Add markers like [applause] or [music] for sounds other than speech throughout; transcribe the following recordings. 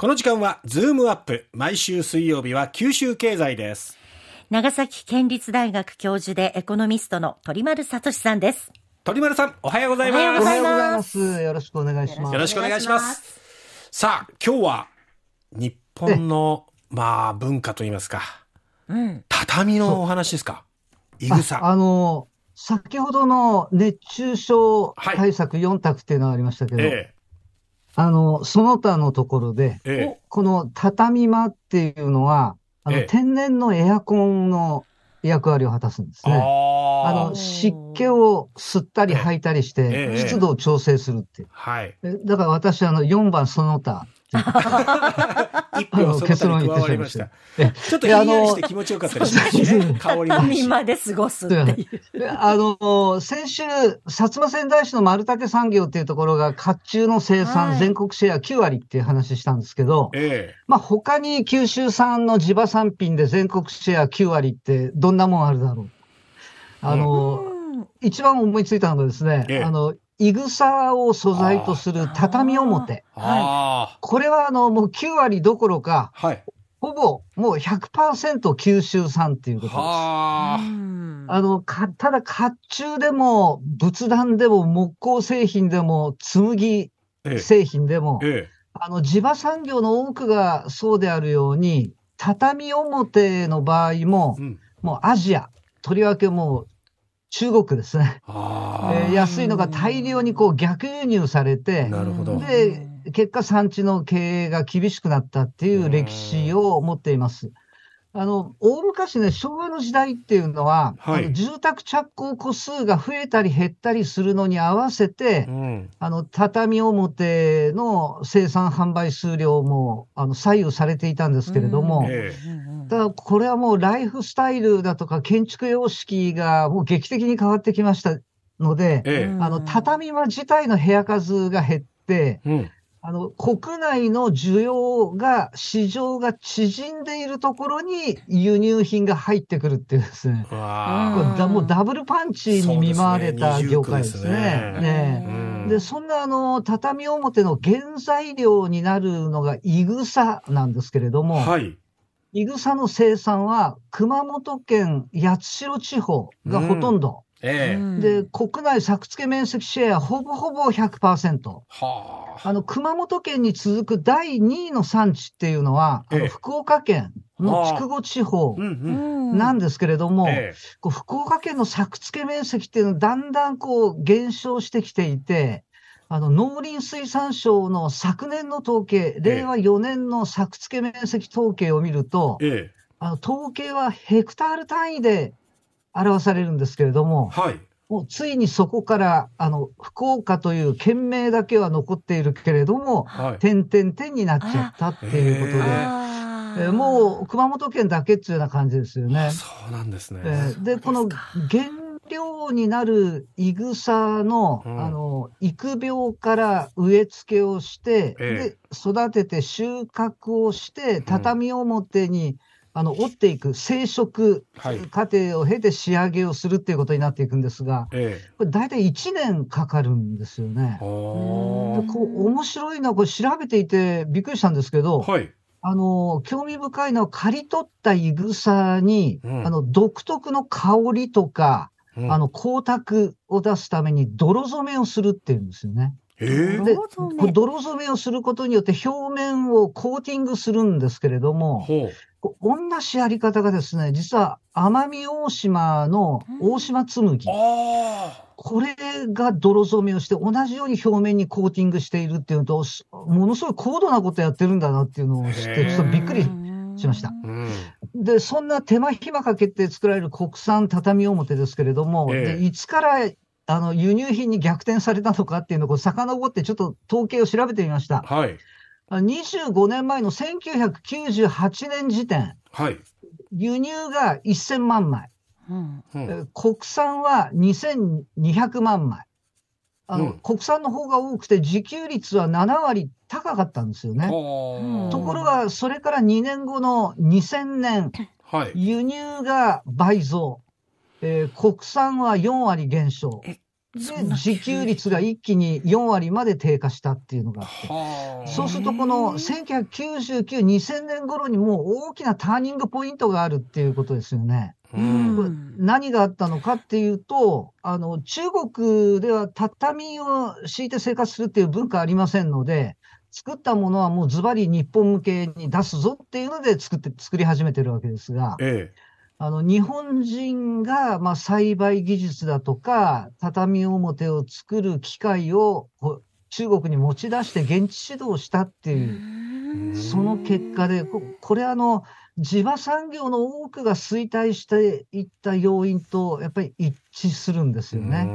この時間はズームアップ。毎週水曜日は九州経済です。長崎県立大学教授でエコノミストの鳥丸聡さんです。鳥丸さんおはようございます。おはようございます。よろしくお願いします。よろしくお願いします。さあ今日は日本のまあ文化といいますか。うん。畳のお話ですか？いぐさ。ああの、先ほどの熱中症はい。対策4択っていうのがありましたけど、えあの、その他のところで、ええこの畳間っていうのは、あの、ええ天然のエアコンの役割を果たすんですえね。あの、湿気を吸ったり吐いたりしえてえ、湿度を調整するっていう。はいえだから私、あの、4番その他。[laughs] 一票その他に加わりました。えちょっとひんやりして気持ちよかったりしますしね香りもいい畳しまで過ごすっていう。であの、先週、薩摩川内市の丸竹産業っていうところが、甲冑の生産、はい。全国シェア9割っていう話したんですけど、えまあ、他に九州産の地場産品で全国シェア9割ってどんなもんあるだろう。あの、うん。一番思いついたのがですね、ええ。あの、いぐさを素材とする畳表。えあこれはあの、もう9割どころか、あはい。ほぼもう100%九州産っていうことです。はあ。の、か、ただ、甲冑でも、仏壇でも、木工製品でも、紬ええ。製品でも、えあの、地場産業の多くがそうであるように、畳表の場合もえ、うん。もうアジア、とりわけもう中国ですね。あえー安いのが大量にこう逆輸入されあて、で、結果産地の経営が厳しくなったっていう歴史を持っています。あの、大昔ね、昭和の時代っていうのは、はい。あの住宅着工戸数が増えたり減ったりするのに合わせて、うん。あの、畳表の生産販売数量も、あの、左右されていたんですけれども、えただこれはもうライフスタイルだとか建築様式がもう劇的に変わってきましたので、ええ。あの、畳間自体の部屋数が減って、うん。あの、国内の需要が、市場が縮んでいるところに輸入品が入ってくるっていうですね。こわれだもうダブルパンチに見舞われた業界ですね。ね。あねうん。で、そんなあの、畳表の原材料になるのがいぐさなんですけれども、はいいぐさの生産は熊本県八代地方がほとんど。ええ。で、国内作付け面積シェアほぼほぼ100%。はあ。あの、熊本県に続く第2位の産地っていうのは、あええ。の福岡県の筑後地方うんうん。なんですけれども、えこう福岡県の作付け面積っていうのはだんだんこう減少してきていて、あの農林水産省の昨年の統計、令和4年の作付け面積統計を見ると、ええ。あの統計はヘクタール単位で表されるんですけれども、はい。もうついにそこからあの福岡という県名だけは残っているけれども、はい。点々点になっちゃったっていうことで、え。ーもう熊本県だけっていうような感じですよね。そうなんですね。えーで、この料になるいぐさの、うん。あの、育苗から植え付けをして、えで、育てて収穫をして、畳表に、あの、折っていく生殖はい。過程を経て仕上げをするっていうことになっていくんですが、えこれ大体1年かかるんですよね。こう面白いのは、これ調べていてびっくりしたんですけど、はい。あの、興味深いのは、刈り取ったいぐさに、うん。あの、独特の香りとか、うん。あの、光沢を出すために泥染めをするっていうんですよね。ええで泥染め。これ泥染めをすることによって表面をコーティングするんですけれども、同じやり方がですね、実は奄美大島の大島紬、あこれが泥染めをして同じように表面にコーティングしているっていうと、すものすごい高度なことやってるんだなっていうのを知って、ちょっとびっくりしました。で、そんな手間暇かけて作られる国産畳表ですけれども、えいつからあの輸入品に逆転されたのかっていうのをこう遡ってちょっと統計を調べてみました。はい。あ25年前の1998年時点、はい。輸入が1000万枚、うん。うん。え国産は2200万枚。あの、うん。国産の方が多くて自給率は7割高かったんですよね。ところが、それから2年後の2000年、はい輸入が倍増、えー国産は4割減少え。で、自給率が一気に4割まで低下したっていうのがあって。はあそうすると、この1999、2000年頃にもう大きなターニングポイントがあるっていうことですよね。うん何があったのかっていうと、あの、中国では畳を敷いて生活するっていう文化ありませんので、作ったものはもうズバリ日本向けに出すぞっていうので作って、作り始めてるわけですが、えあの、日本人が、まあ、栽培技術だとか、畳表を作る機械を中国に持ち出して現地指導したっていう、えその結果で、ここれあの、地場産業の多くが衰退していった要因と、やっぱり一致するんですよね。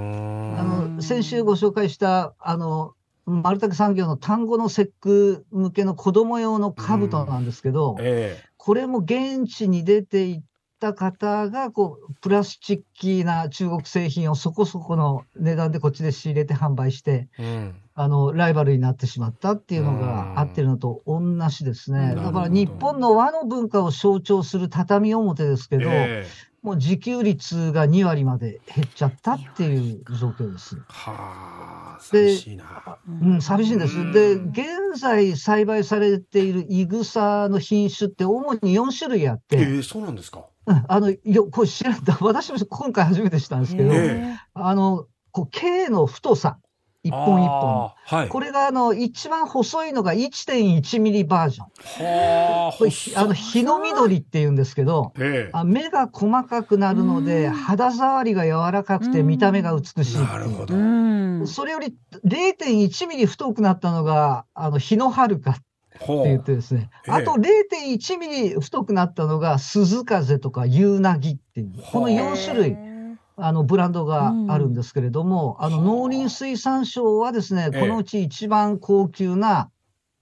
あの、先週ご紹介した、あの、丸竹産業の単語の節句向けの子供用の兜なんですけど、えこれも現地に出ていった方が、こう、プラスチッキーな中国製品をそこそこの値段でこっちで仕入れて販売して、えうん。あの、ライバルになってしまったっていうのがあってるのと同じですね。うん。だから日本の和の文化を象徴する畳表ですけど、ええもう自給率が2割まで減っちゃったっていう状況です。はあ、で寂しいな。うん、寂しいんです。うんで、現在栽培されているイグサの品種って主に4種類あって、ええそうなんですか。うんあの、よ、これ知らんだ。私も今回初めて知ったんですけど、えあの、こう、径の太さ、一本一本。はい。これが、あの、一番細いのが1.1ミリバージョン。はあ、これ、ひあの、日の緑って言うんですけど、え目が細かくなるので、うん肌触りが柔らかくてうん見た目が美しい。なるほど。うん。それより0.1ミリ太くなったのが、あの、日の遥かほって言ってですね。ええあと0.1ミリ太くなったのが、鈴風とか夕なぎっていう、この4種類、あの、ブランドがあるんですけれども、あの、農林水産省はですね、ええ。このうち一番高級な、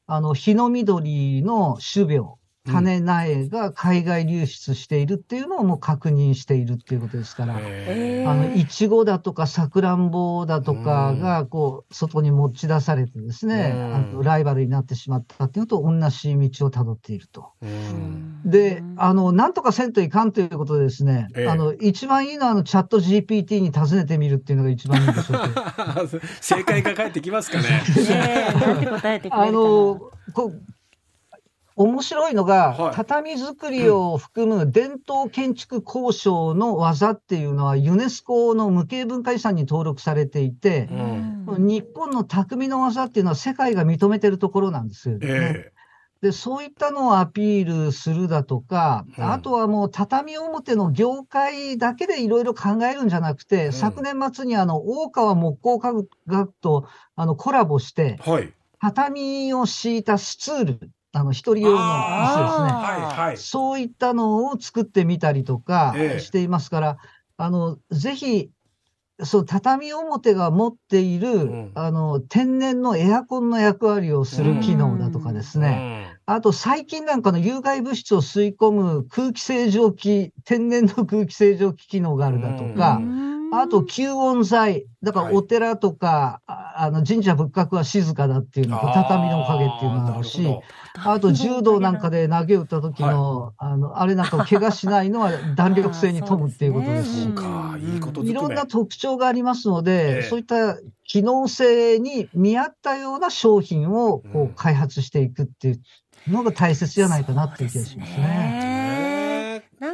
あの、日の緑の種苗、種苗が海外流出しているっていうのをもう確認しているっていうことですから、えあの、いちごだとかさくらんぼだとかが、こう、外に持ち出されてですね、うん。あのライバルになってしまったっていうのと同じ道をたどっていると。で、あの、なんとかせんといかんということでですね、ええ。あの、一番いいのは、あの、チャット GPT に尋ねてみるっていうのが一番いいんでしょう。[laughs] 正解が返ってきますかね。[laughs] ねえ、なんて答えてくれあるかな。の、こう、面白いのが、はい。畳作りを含む伝統建築交渉の技っていうのは、ユネスコの無形文化遺産に登録されていて、うん。日本の匠の技っていうのは世界が認めてるところなんですよね。えで、そういったのをアピールするだとか、うん。あとはもう畳表の業界だけでいろいろ考えるんじゃなくて、ん。昨年末にあの、大川木工学とあのコラボして、えはい。畳を敷いたスツール、あの、一人用の椅子ですね。あはいはい。そういったのを作ってみたりとかええしていますから、あの、ぜひ、そう、畳表が持っている、んあの、天然のエアコンの役割をする機能だとかですね。あと、最近なんかの有害物質を吸い込む空気清浄機、天然の空気清浄機機能があるだとか、あと、吸音材。だから、はい。お寺とか、ああの、神社仏閣は静かだっていうのと、畳のおかげっていうのがあるし、あと、柔道なんかで投げ打った時の、あの、あれなんかを怪我しないのは [laughs] 弾力性に富むっていうことです。しいいことずくめいろんな特徴がありますのえで、えそういった機能性に見合ったような商品をこうん。う開発していくっていうのが大切じゃないかなっていう気がしますね。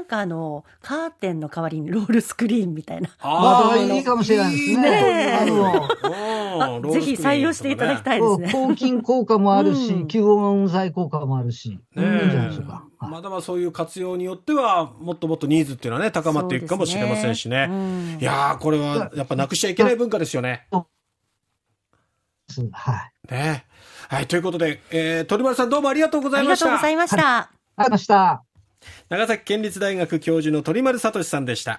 かあの、カーテンの代わりにロールスクリーンみたいな。ああ、ーいいかもしれないですね。ねえあのあぜひ採用していただきたいですね。抗菌効果もあるし、うん吸音材効果もあるし、いいんじゃないでしょうか。はいまだまだそういう活用によっては、もっともっとニーズっていうのはね、高まっていくかもしれませんしね。うんいやー、これはやっぱなくしちゃいけない文化ですよね。はい。ね。はい、ということで、えー、鳥丸さんどうもありがとうございましたありがとうござ。いました。ありがとうございました。長崎県立大学教授の鳥丸聡さんでした。